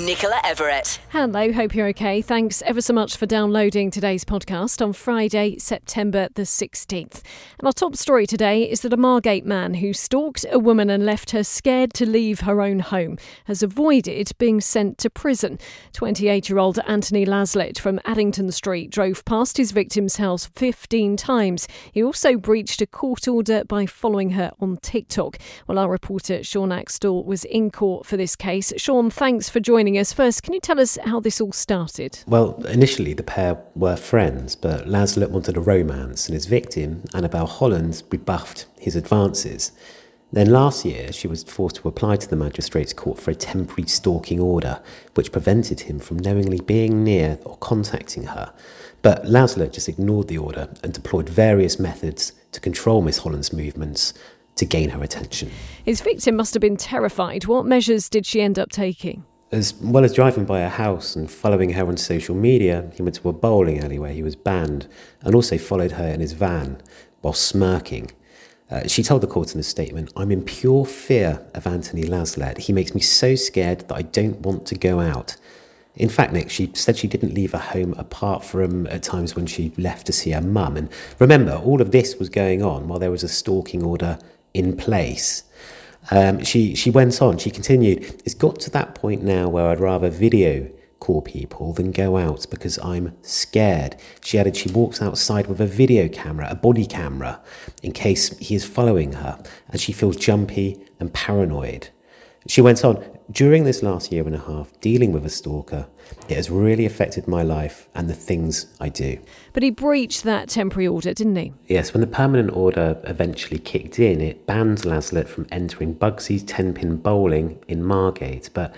Nicola Everett. Hello, hope you're okay. Thanks ever so much for downloading today's podcast on Friday, September the 16th. And our top story today is that a Margate man who stalked a woman and left her scared to leave her own home has avoided being sent to prison. 28 year old Anthony Laslett from Addington Street drove past his victim's house 15 times. He also breached a court order by following her on TikTok. Well, our reporter Sean Axtell was in court for this case. Sean, thanks for joining joining us. First, can you tell us how this all started? Well, initially the pair were friends, but Laslett wanted a romance, and his victim, Annabelle Holland, rebuffed his advances. Then last year, she was forced to apply to the magistrates' court for a temporary stalking order, which prevented him from knowingly being near or contacting her. But Laslett just ignored the order and deployed various methods to control Miss Holland's movements to gain her attention. His victim must have been terrified. What measures did she end up taking? As well as driving by her house and following her on social media, he went to a bowling alley where he was banned and also followed her in his van while smirking. Uh, she told the court in a statement, I'm in pure fear of Anthony Laslett. He makes me so scared that I don't want to go out. In fact, Nick, she said she didn't leave her home apart from at times when she left to see her mum. And remember, all of this was going on while there was a stalking order in place. Um, she, she went on, she continued, It's got to that point now where I'd rather video call people than go out because I'm scared. She added she walks outside with a video camera, a body camera, in case he is following her, and she feels jumpy and paranoid. She went on, during this last year and a half, dealing with a stalker, it has really affected my life and the things I do. But he breached that temporary order, didn't he? Yes, when the permanent order eventually kicked in, it banned Laslett from entering Bugsy's 10 pin bowling in Margate. But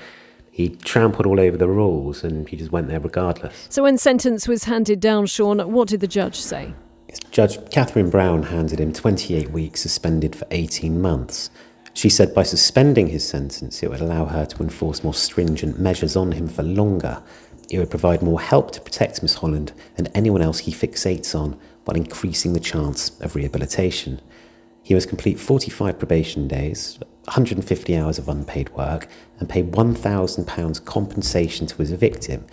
he trampled all over the rules and he just went there regardless. So, when sentence was handed down, Sean, what did the judge say? Judge Catherine Brown handed him 28 weeks suspended for 18 months. She said by suspending his sentence, it would allow her to enforce more stringent measures on him for longer. It would provide more help to protect Miss Holland and anyone else he fixates on while increasing the chance of rehabilitation. He must complete 45 probation days, 150 hours of unpaid work, and pay £1,000 compensation to his victim.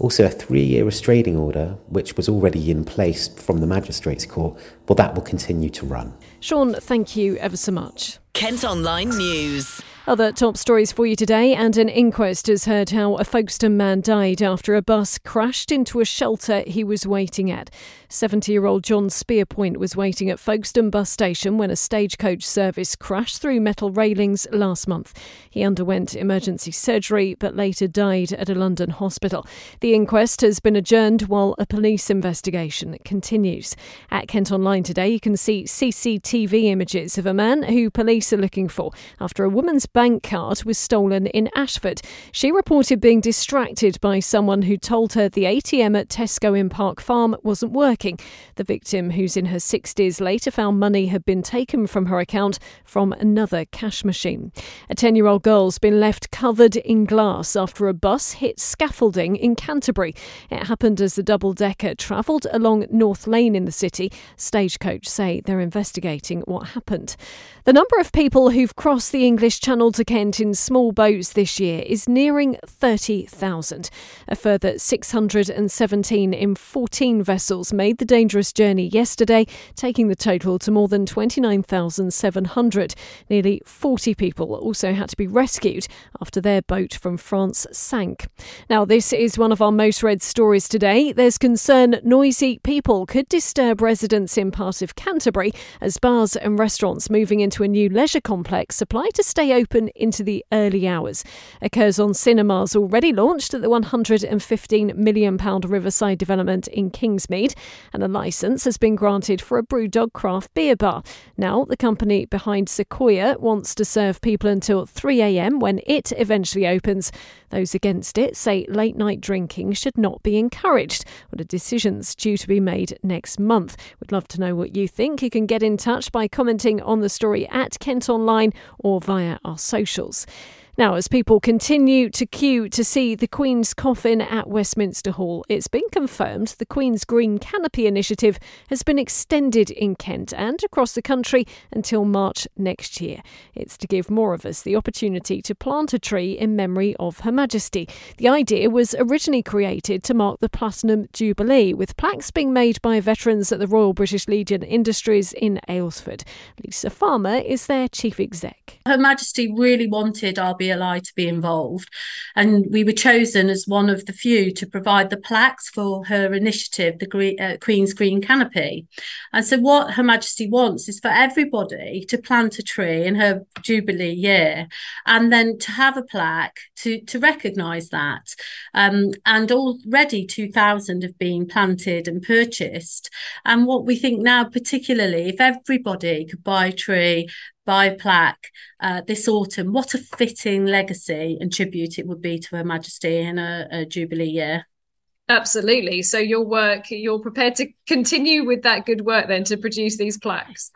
Also, a three year restraining order, which was already in place from the Magistrates Court, well, that will continue to run. Sean, thank you ever so much. Kent Online News. Other top stories for you today, and an inquest has heard how a Folkestone man died after a bus crashed into a shelter he was waiting at. 70 year old John Spearpoint was waiting at Folkestone bus station when a stagecoach service crashed through metal railings last month. He underwent emergency surgery but later died at a London hospital. The inquest has been adjourned while a police investigation continues. At Kent Online today, you can see CCTV images of a man who police are looking for after a woman's bank card was stolen in Ashford. She reported being distracted by someone who told her the ATM at Tesco in Park Farm wasn't working. The victim, who's in her 60s, later found money had been taken from her account from another cash machine. A 10 year old girl's been left covered in glass after a bus hit scaffolding in Canterbury. It happened as the double decker travelled along North Lane in the city. Stagecoach say they're investigating what happened. The number of people who've crossed the English Channel to Kent in small boats this year is nearing 30,000. A further 617 in 14 vessels made the dangerous journey yesterday, taking the total to more than 29,700. Nearly 40 people also had to be rescued after their boat from France sank. Now, this is one of our most read stories today. There's concern noisy people could disturb residents in part of Canterbury as bars and restaurants moving into a new leisure complex apply to stay open into the early hours. Curzon Cinemas already launched at the £115 million Riverside development in Kingsmead, and a licence has been granted for a Brewdog craft beer bar. Now, the company behind Sequoia wants to serve people until 3am when it eventually opens. Those against it say late night drinking should not be encouraged. Well, a decision's due to be made next month. We'd love to know what you think. You can get in touch by commenting on the story at Kent Online or via our socials. Now, as people continue to queue to see the Queen's coffin at Westminster Hall, it's been confirmed the Queen's Green Canopy initiative has been extended in Kent and across the country until March next year. It's to give more of us the opportunity to plant a tree in memory of Her Majesty. The idea was originally created to mark the Platinum Jubilee, with plaques being made by veterans at the Royal British Legion Industries in Aylesford. Lisa Farmer is their chief exec. Her Majesty really wanted To be involved, and we were chosen as one of the few to provide the plaques for her initiative, the Green, uh, Queen's Green Canopy. And so, what Her Majesty wants is for everybody to plant a tree in her Jubilee year, and then to have a plaque to to recognise that. Um, and already 2,000 have been planted and purchased. And what we think now, particularly, if everybody could buy a tree by plaque uh, this autumn. What a fitting legacy and tribute it would be to Her Majesty in a, a Jubilee year. Absolutely. So your work, you're prepared to continue with that good work then to produce these plaques.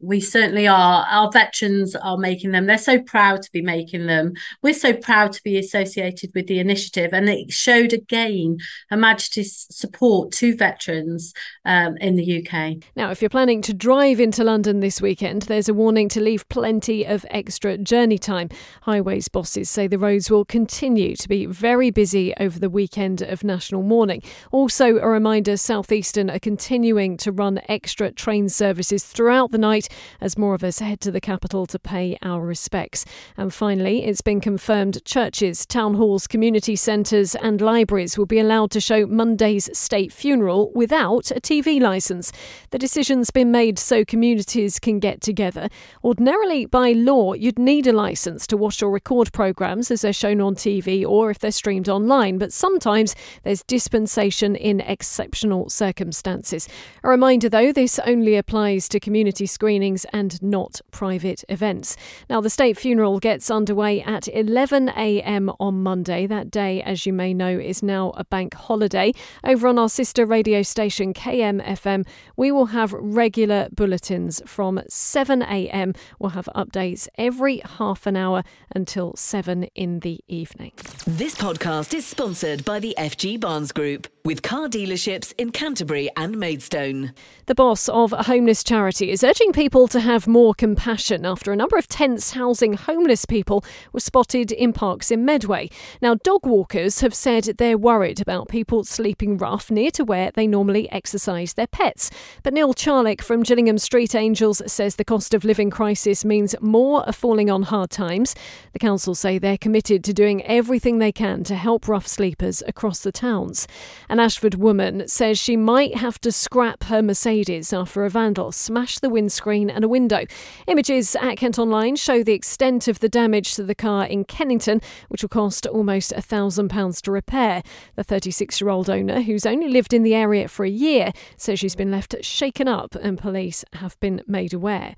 We certainly are. Our veterans are making them. They're so proud to be making them. We're so proud to be associated with the initiative. And it showed again Her Majesty's support to veterans um, in the UK. Now, if you're planning to drive into London this weekend, there's a warning to leave plenty of extra journey time. Highways bosses say the roads will continue to be very busy over the weekend of National Mourning. Also, a reminder Southeastern are continuing to run extra train services throughout the night as more of us head to the capital to pay our respects. And finally, it's been confirmed churches, town halls, community centres, and libraries will be allowed to show Monday's state funeral without a TV licence. The decision's been made so communities can get together. Ordinarily, by law, you'd need a licence to watch or record programmes as they're shown on TV or if they're streamed online, but sometimes there's dispensation in exceptional circumstances. A reminder though, this only applies to community screenings screenings and not private events. Now, the state funeral gets underway at 11am on Monday. That day, as you may know, is now a bank holiday. Over on our sister radio station, KMFM, we will have regular bulletins from 7am. We'll have updates every half an hour until 7 in the evening. This podcast is sponsored by the FG Barnes Group with car dealerships in Canterbury and Maidstone. The boss of a homeless charity is urging people to have more compassion after a number of tents housing homeless people were spotted in parks in Medway. Now, dog walkers have said they're worried about people sleeping rough near to where they normally exercise their pets. But Neil Charlick from Gillingham Street Angels says the cost of living crisis means more are falling on hard times. The council say they're committed to doing everything they can to help rough sleepers across the towns. And an Ashford woman says she might have to scrap her Mercedes after a vandal smashed the windscreen and a window. Images at Kent Online show the extent of the damage to the car in Kennington, which will cost almost a £1,000 to repair. The 36 year old owner, who's only lived in the area for a year, says she's been left shaken up and police have been made aware.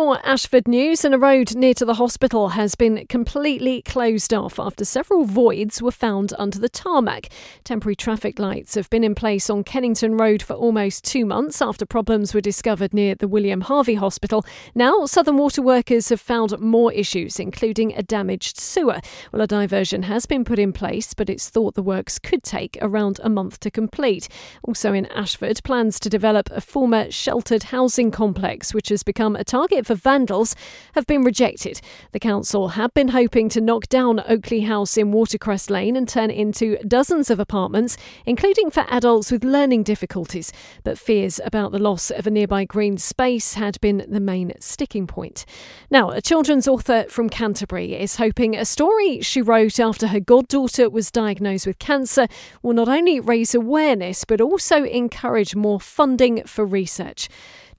More Ashford news and a road near to the hospital has been completely closed off after several voids were found under the tarmac. Temporary traffic lights have been in place on Kennington Road for almost two months after problems were discovered near the William Harvey Hospital. Now, Southern Water workers have found more issues, including a damaged sewer. Well, a diversion has been put in place, but it's thought the works could take around a month to complete. Also in Ashford, plans to develop a former sheltered housing complex, which has become a target for vandals have been rejected. The council had been hoping to knock down Oakley House in Watercress Lane and turn it into dozens of apartments, including for adults with learning difficulties. But fears about the loss of a nearby green space had been the main sticking point. Now, a children's author from Canterbury is hoping a story she wrote after her goddaughter was diagnosed with cancer will not only raise awareness but also encourage more funding for research.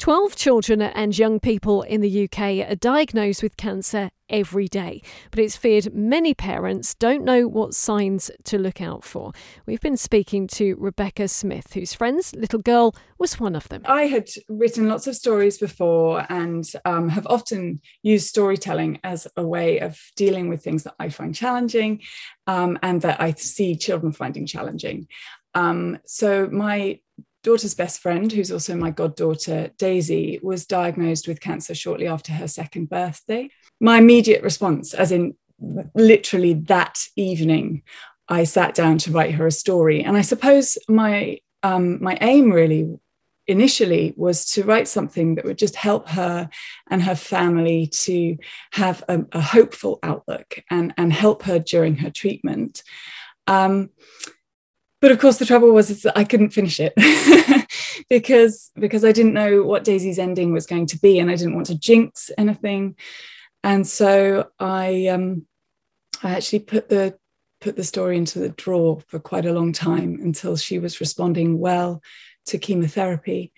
12 children and young people in the UK are diagnosed with cancer every day, but it's feared many parents don't know what signs to look out for. We've been speaking to Rebecca Smith, whose friend's little girl was one of them. I had written lots of stories before and um, have often used storytelling as a way of dealing with things that I find challenging um, and that I see children finding challenging. Um, so my daughter's best friend, who's also my goddaughter, Daisy, was diagnosed with cancer shortly after her second birthday. My immediate response, as in literally that evening, I sat down to write her a story. And I suppose my um, my aim really initially was to write something that would just help her and her family to have a, a hopeful outlook and, and help her during her treatment. Um, but of course, the trouble was that I couldn't finish it because because I didn't know what Daisy's ending was going to be, and I didn't want to jinx anything. And so I um, I actually put the put the story into the drawer for quite a long time until she was responding well to chemotherapy.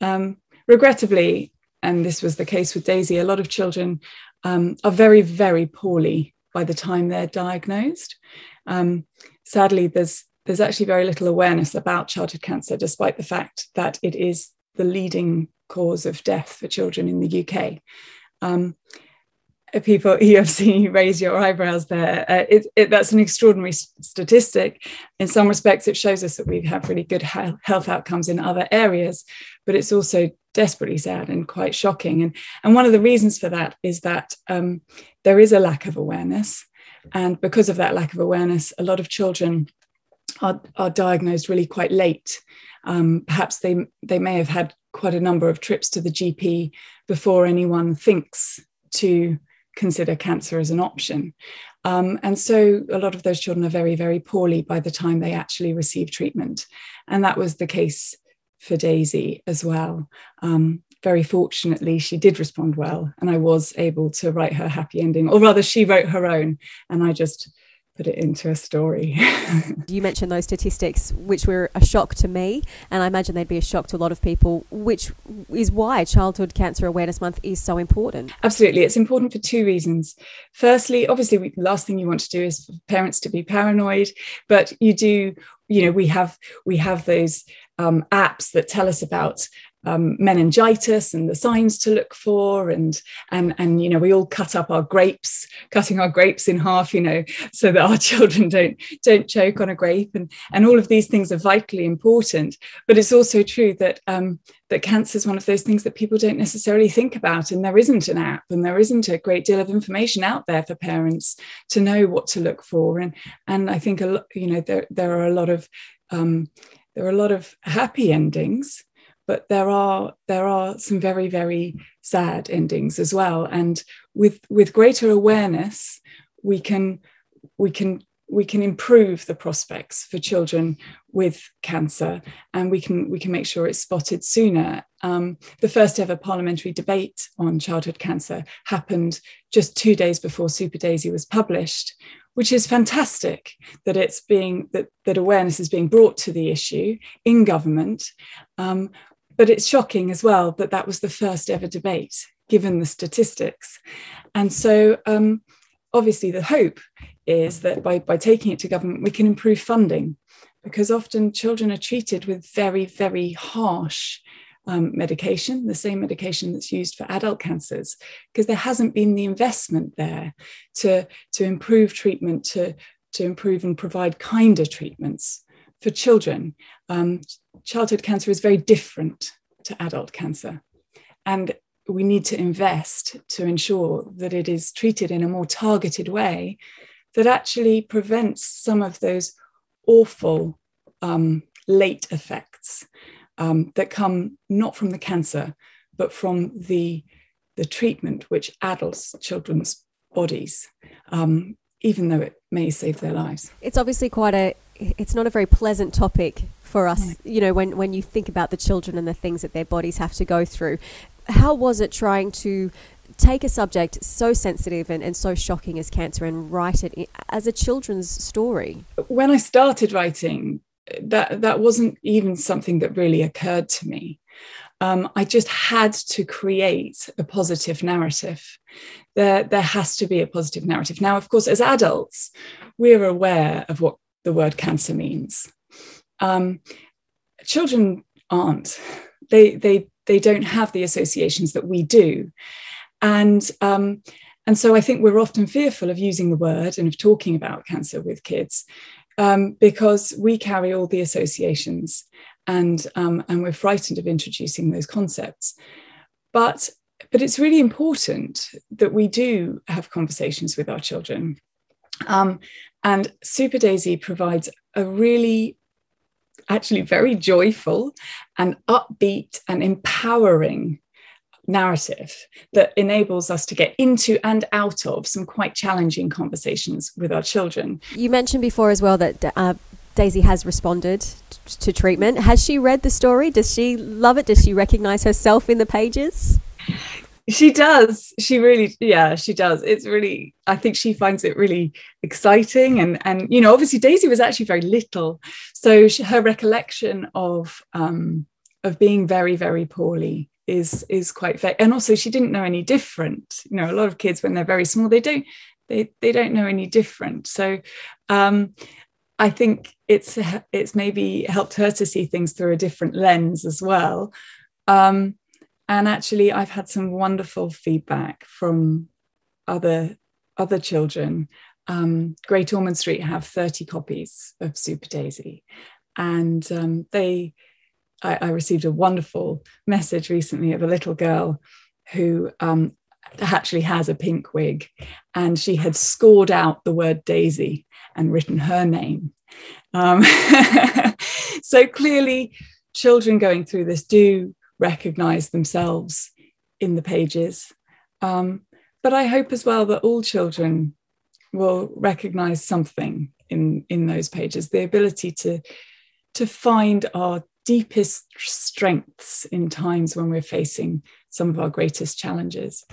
Um, regrettably, and this was the case with Daisy, a lot of children um, are very, very poorly by the time they're diagnosed. Um, sadly, there's there's actually very little awareness about childhood cancer, despite the fact that it is the leading cause of death for children in the UK. Um, people you have seen you raise your eyebrows there. Uh, it, it, that's an extraordinary statistic. In some respects it shows us that we have really good health outcomes in other areas but it's also desperately sad and quite shocking. And and one of the reasons for that is that um, there is a lack of awareness. And because of that lack of awareness a lot of children are, are diagnosed really quite late um, perhaps they they may have had quite a number of trips to the gp before anyone thinks to consider cancer as an option. Um, and so a lot of those children are very, very poorly by the time they actually receive treatment. And that was the case for Daisy as well. Um, very fortunately, she did respond well, and I was able to write her happy ending, or rather, she wrote her own, and I just put it into a story. you mentioned those statistics, which were a shock to me, and I imagine they'd be a shock to a lot of people, which is why Childhood Cancer Awareness Month is so important. Absolutely. It's important for two reasons. Firstly, obviously, the last thing you want to do is for parents to be paranoid, but you do, you know, we have we have those um, apps that tell us about um, meningitis and the signs to look for and and and you know we all cut up our grapes cutting our grapes in half you know so that our children don't don't choke on a grape and and all of these things are vitally important. But it's also true that um, that cancer is one of those things that people don't necessarily think about and there isn't an app and there isn't a great deal of information out there for parents to know what to look for. And and I think a lot you know there there are a lot of um, there are a lot of happy endings but there are there are some very very sad endings as well. And with with greater awareness we can we can we can improve the prospects for children with cancer and we can we can make sure it's spotted sooner. Um, the first ever parliamentary debate on childhood cancer happened just two days before super daisy was published which is fantastic that it's being that, that awareness is being brought to the issue in government. Um, but it's shocking as well that that was the first ever debate, given the statistics. And so, um, obviously, the hope is that by, by taking it to government, we can improve funding because often children are treated with very, very harsh um, medication, the same medication that's used for adult cancers, because there hasn't been the investment there to, to improve treatment, to, to improve and provide kinder treatments for children. Um, childhood cancer is very different to adult cancer. And we need to invest to ensure that it is treated in a more targeted way that actually prevents some of those awful um, late effects um, that come not from the cancer, but from the, the treatment which addles children's bodies, um, even though it may save their lives. It's obviously quite a, it's not a very pleasant topic for us, you know, when, when you think about the children and the things that their bodies have to go through. How was it trying to take a subject so sensitive and, and so shocking as cancer and write it as a children's story? When I started writing, that that wasn't even something that really occurred to me. Um, I just had to create a positive narrative. There, there has to be a positive narrative. Now, of course, as adults, we're aware of what the word cancer means. Um, children aren't. They they they don't have the associations that we do, and um, and so I think we're often fearful of using the word and of talking about cancer with kids um, because we carry all the associations. And um, and we're frightened of introducing those concepts. But but it's really important that we do have conversations with our children. Um, and Super Daisy provides a really actually very joyful and upbeat and empowering narrative that enables us to get into and out of some quite challenging conversations with our children. You mentioned before as well that uh, Daisy has responded t- to treatment. Has she read the story? Does she love it? Does she recognize herself in the pages? She does. She really, yeah, she does. It's really, I think she finds it really exciting. And, and you know, obviously Daisy was actually very little. So she, her recollection of, um, of being very, very poorly is is quite fair and also she didn't know any different you know a lot of kids when they're very small they don't they they don't know any different so um i think it's it's maybe helped her to see things through a different lens as well. Um and actually i've had some wonderful feedback from other other children. Um, Great Ormond Street have 30 copies of Super Daisy, and um, they I, I, received a wonderful message recently of a little girl who um, actually has a pink wig, and she had scored out the word Daisy and written her name. Um, so clearly, children going through this do recognize themselves in the pages. Um, but I hope as well that all children will recognize something in, in those pages, the ability to, to find our deepest strengths in times when we're facing some of our greatest challenges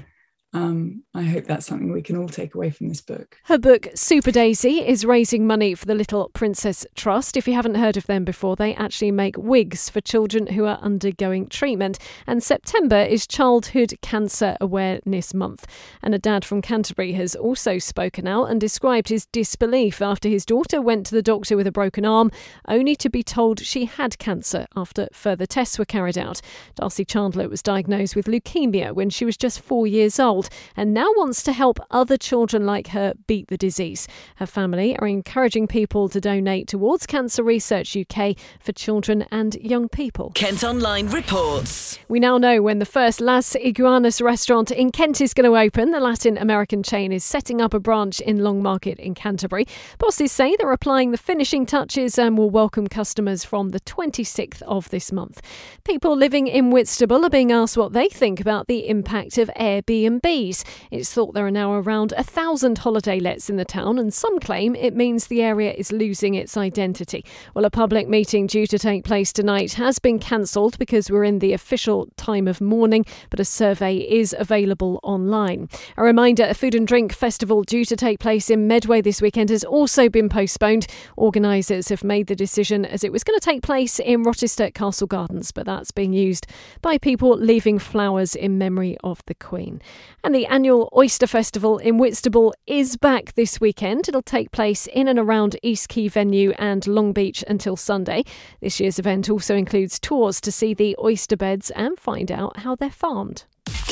um, I hope that's something we can all take away from this book. Her book, Super Daisy, is raising money for the Little Princess Trust. If you haven't heard of them before, they actually make wigs for children who are undergoing treatment. And September is Childhood Cancer Awareness Month. And a dad from Canterbury has also spoken out and described his disbelief after his daughter went to the doctor with a broken arm, only to be told she had cancer after further tests were carried out. Darcy Chandler was diagnosed with leukemia when she was just four years old old and now wants to help other children like her beat the disease. Her family are encouraging people to donate towards Cancer Research UK for children and young people. Kent Online reports. We now know when the first Las Iguanas restaurant in Kent is going to open. The Latin American chain is setting up a branch in Longmarket in Canterbury. Bosses say they're applying the finishing touches and will welcome customers from the 26th of this month. People living in Whitstable are being asked what they think about the impact of Airbnb it's thought there are now around a thousand holiday lets in the town, and some claim it means the area is losing its identity. Well, a public meeting due to take place tonight has been cancelled because we're in the official time of mourning, but a survey is available online. A reminder a food and drink festival due to take place in Medway this weekend has also been postponed. Organisers have made the decision as it was going to take place in Rochester Castle Gardens, but that's being used by people leaving flowers in memory of the Queen. And the annual Oyster Festival in Whitstable is back this weekend. It'll take place in and around East Quay venue and Long Beach until Sunday. This year's event also includes tours to see the oyster beds and find out how they're farmed.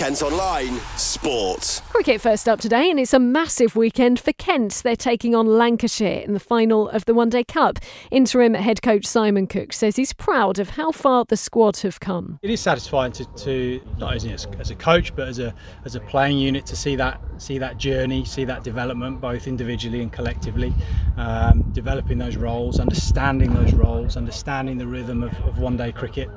Kent Online Sport. Cricket first up today, and it's a massive weekend for Kent. They're taking on Lancashire in the final of the One Day Cup. Interim head coach Simon Cook says he's proud of how far the squad have come. It is satisfying to, to not only as, as, a coach but as a as a playing unit to see that see that journey, see that development both individually and collectively, um, developing those roles, understanding those roles, understanding the rhythm of, of one day cricket,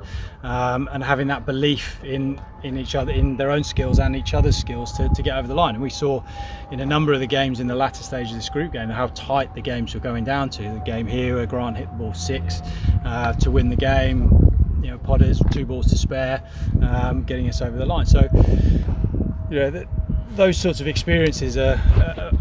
um, and having that belief in in each other. In in their own skills and each other's skills to, to get over the line. And we saw in a number of the games in the latter stage of this group game how tight the games were going down to. The game here where Grant hit the ball six uh, to win the game. You know, Potters two balls to spare, um, getting us over the line. So, you know, those sorts of experiences are,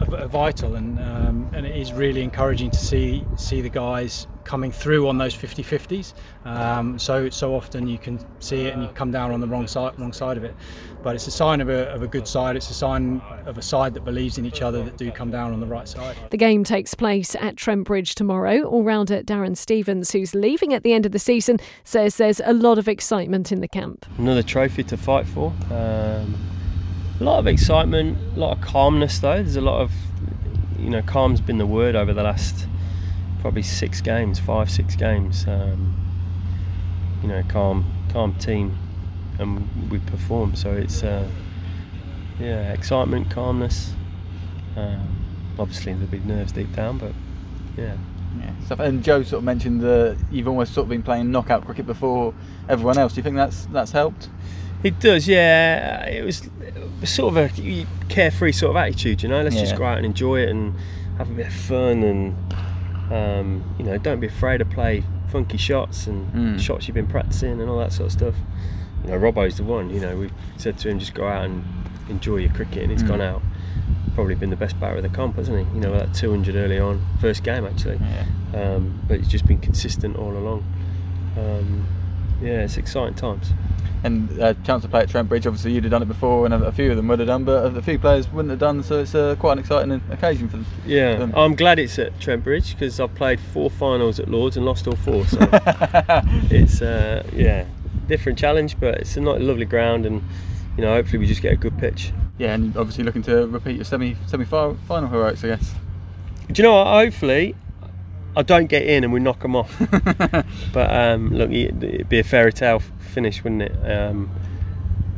are vital, and um, and it is really encouraging to see see the guys coming through on those 50-50s. Um, so so often you can see it and you come down on the wrong side wrong side of it. But it's a sign of a, of a good side. It's a sign of a side that believes in each other that do come down on the right side. The game takes place at Trent Bridge tomorrow. All-rounder Darren Stevens, who's leaving at the end of the season, says there's a lot of excitement in the camp. Another trophy to fight for. Um, a lot of excitement, a lot of calmness though. There's a lot of, you know, calm's been the word over the last probably six games, five, six games. Um, you know, calm, calm team, and we perform. So it's uh, yeah, excitement, calmness. Um, obviously, there'll be nerves deep down, but yeah. Yeah. And Joe sort of mentioned that you've almost sort of been playing knockout cricket before everyone else. Do you think that's that's helped? It does, yeah. It was, sort of a carefree sort of attitude, you know. Let's Yeah. just go out and enjoy it and have a bit of fun, and um, you know, don't be afraid to play funky shots and Mm. shots you've been practicing and all that sort of stuff. You know, Robbo's the one. You know, we said to him, just go out and enjoy your cricket, and he's Mm. gone out. Probably been the best batter of the comp, hasn't he? You know, that 200 early on, first game actually. Yeah. Um, but he's just been consistent all along. Um, yeah, it's exciting times. And uh, chance to play at Trent Bridge. Obviously, you'd have done it before, and a, a few of them would have done, but a few players wouldn't have done. So it's uh, quite an exciting occasion for them. Yeah, Um, I'm glad it's at Trent Bridge because I've played four finals at Lords and lost all four. So it's uh, yeah, different challenge, but it's a not lovely ground, and you know hopefully we just get a good pitch. Yeah, and obviously looking to repeat your semi semi final heroics, I guess. Do you know what? Hopefully, I don't get in and we knock them off. but um, look, it- it'd be a fairy tale finish, wouldn't it? Um,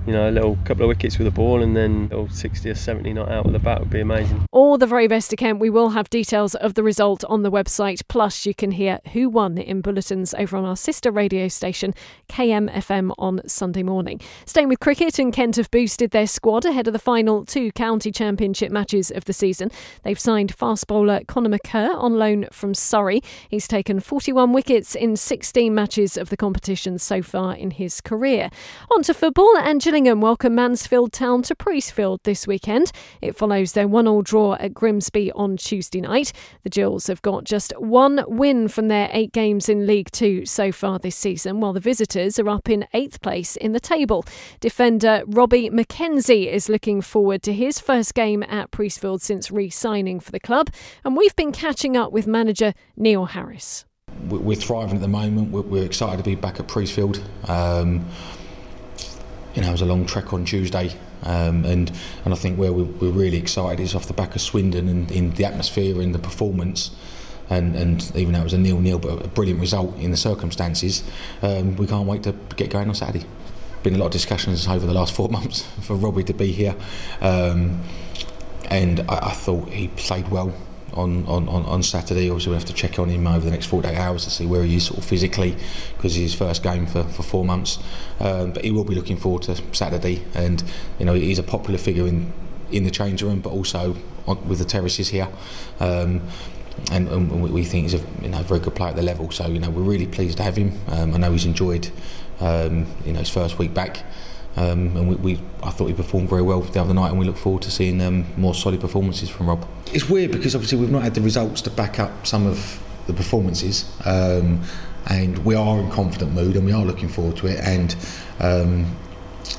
you know, a little couple of wickets with a ball and then a little 60 or 70 not out with a bat would be amazing. All the very best to Kent. We will have details of the result on the website. Plus, you can hear who won in bulletins over on our sister radio station, KMFM, on Sunday morning. Staying with cricket, and Kent have boosted their squad ahead of the final two county championship matches of the season. They've signed fast bowler Conor McKerr on loan from Surrey. He's taken 41 wickets in 16 matches of the competition so far in his career. On to football, and Gillingham welcome Mansfield Town to Priestfield this weekend. It follows their one-all draw at Grimsby on Tuesday night. The Gills have got just one win from their eight games in League Two so far this season, while the visitors are up in eighth place in the table. Defender Robbie McKenzie is looking forward to his first game at Priestfield since re-signing for the club, and we've been catching up with manager Neil Harris. we- we're thriving at the moment. We're, we're excited to be back at Priestfield. Um, you know, it was a long trek on Tuesday, um, and and I think where we, we're really excited is off the back of Swindon and in the atmosphere and the performance. And, and even though it was a nil-nil, but a brilliant result in the circumstances, um, we can't wait to get going on Saturday. Been a lot of discussions over the last four months for Robbie to be here, um, and I, I thought he played well on, on, on, on Saturday. Obviously, we'll have to check on him over the next 48 hours to see where he is sort of physically because it's his first game for, for four months. Um, but he will be looking forward to Saturday, and you know he's a popular figure in in the change room, but also on, with the terraces here. Um, and, and we, we think he's a you know very good player at the level. So you know we're really pleased to have him. Um, I know he's enjoyed um, you know his first week back. Um, and we, we, I thought he performed very well the other night, and we look forward to seeing um, more solid performances from Rob. It's weird because obviously we've not had the results to back up some of the performances, um, and we are in confident mood, and we are looking forward to it, and um,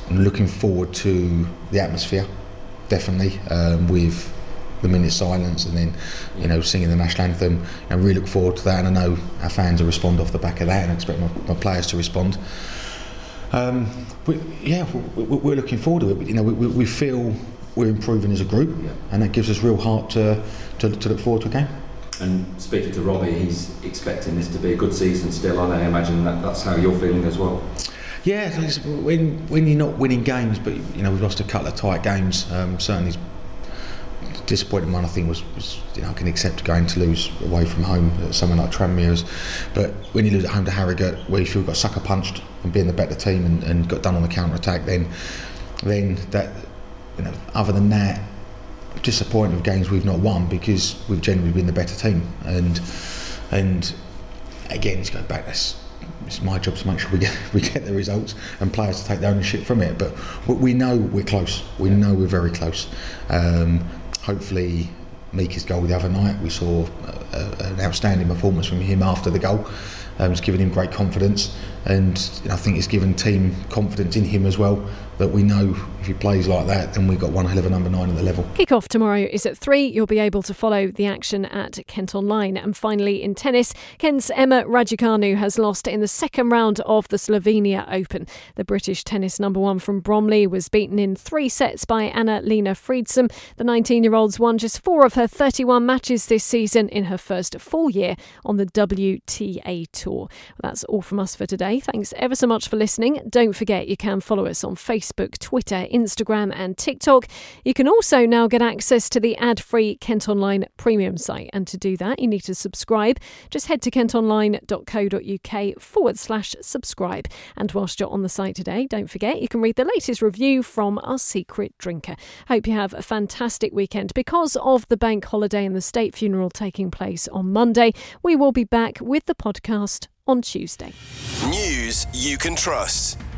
looking forward to the atmosphere, definitely um, with the minute silence and then you know singing the national anthem. I really look forward to that, and I know our fans will respond off the back of that, and expect my, my players to respond. Um, we, yeah, we, we're looking forward to it. You know, we, we, feel we're improving as a group, and that gives us real heart to, to, to look forward to a game. And speaking to Robbie, he's expecting this to be a good season still, and I imagine that that's how you're feeling as well. Yeah, when when you're not winning games, but you know we've lost a couple of tight games. Um, certainly, disappointing one I think was, was you know I can accept going to lose away from home at somewhere like Tranmere's, but when you lose at home to Harrogate, where you feel got sucker punched and being the better team and, and got done on the counter attack, then then that you know other than that, disappointed with games we've not won because we've generally been the better team and and again to go back that's it's my job to make sure we get we get the results and players to take the ownership from it. But we- we know we're close. We know we're very close. Um, hopefully, Mika's goal the other night, we saw a, a, an outstanding performance from him after the goal. Um, it's given him great confidence, and I think it's given team confidence in him as well. But we know if he plays like that, then we've got one hell of a number nine at the level. Kick-off tomorrow is at 3. You'll be able to follow the action at Kent Online. And finally, in tennis, Kent's Emma Raducanu has lost in the second round of the Slovenia Open. The British tennis number one from Bromley was beaten in three sets by Anna-Lena Friedsam. The 19-year-old's won just four of her 31 matches this season in her first full year on the WTA Tour. That's all from us for today. Thanks ever so much for listening. Don't forget you can follow us on Facebook Facebook, Twitter, Instagram, and TikTok. You can also now get access to the ad free Kent Online premium site. And to do that, you need to subscribe. Just head to kentonline.co.uk forward slash subscribe. And whilst you're on the site today, don't forget you can read the latest review from our secret drinker. Hope you have a fantastic weekend. Because of the bank holiday and the state funeral taking place on Monday, we will be back with the podcast on Tuesday. News you can trust.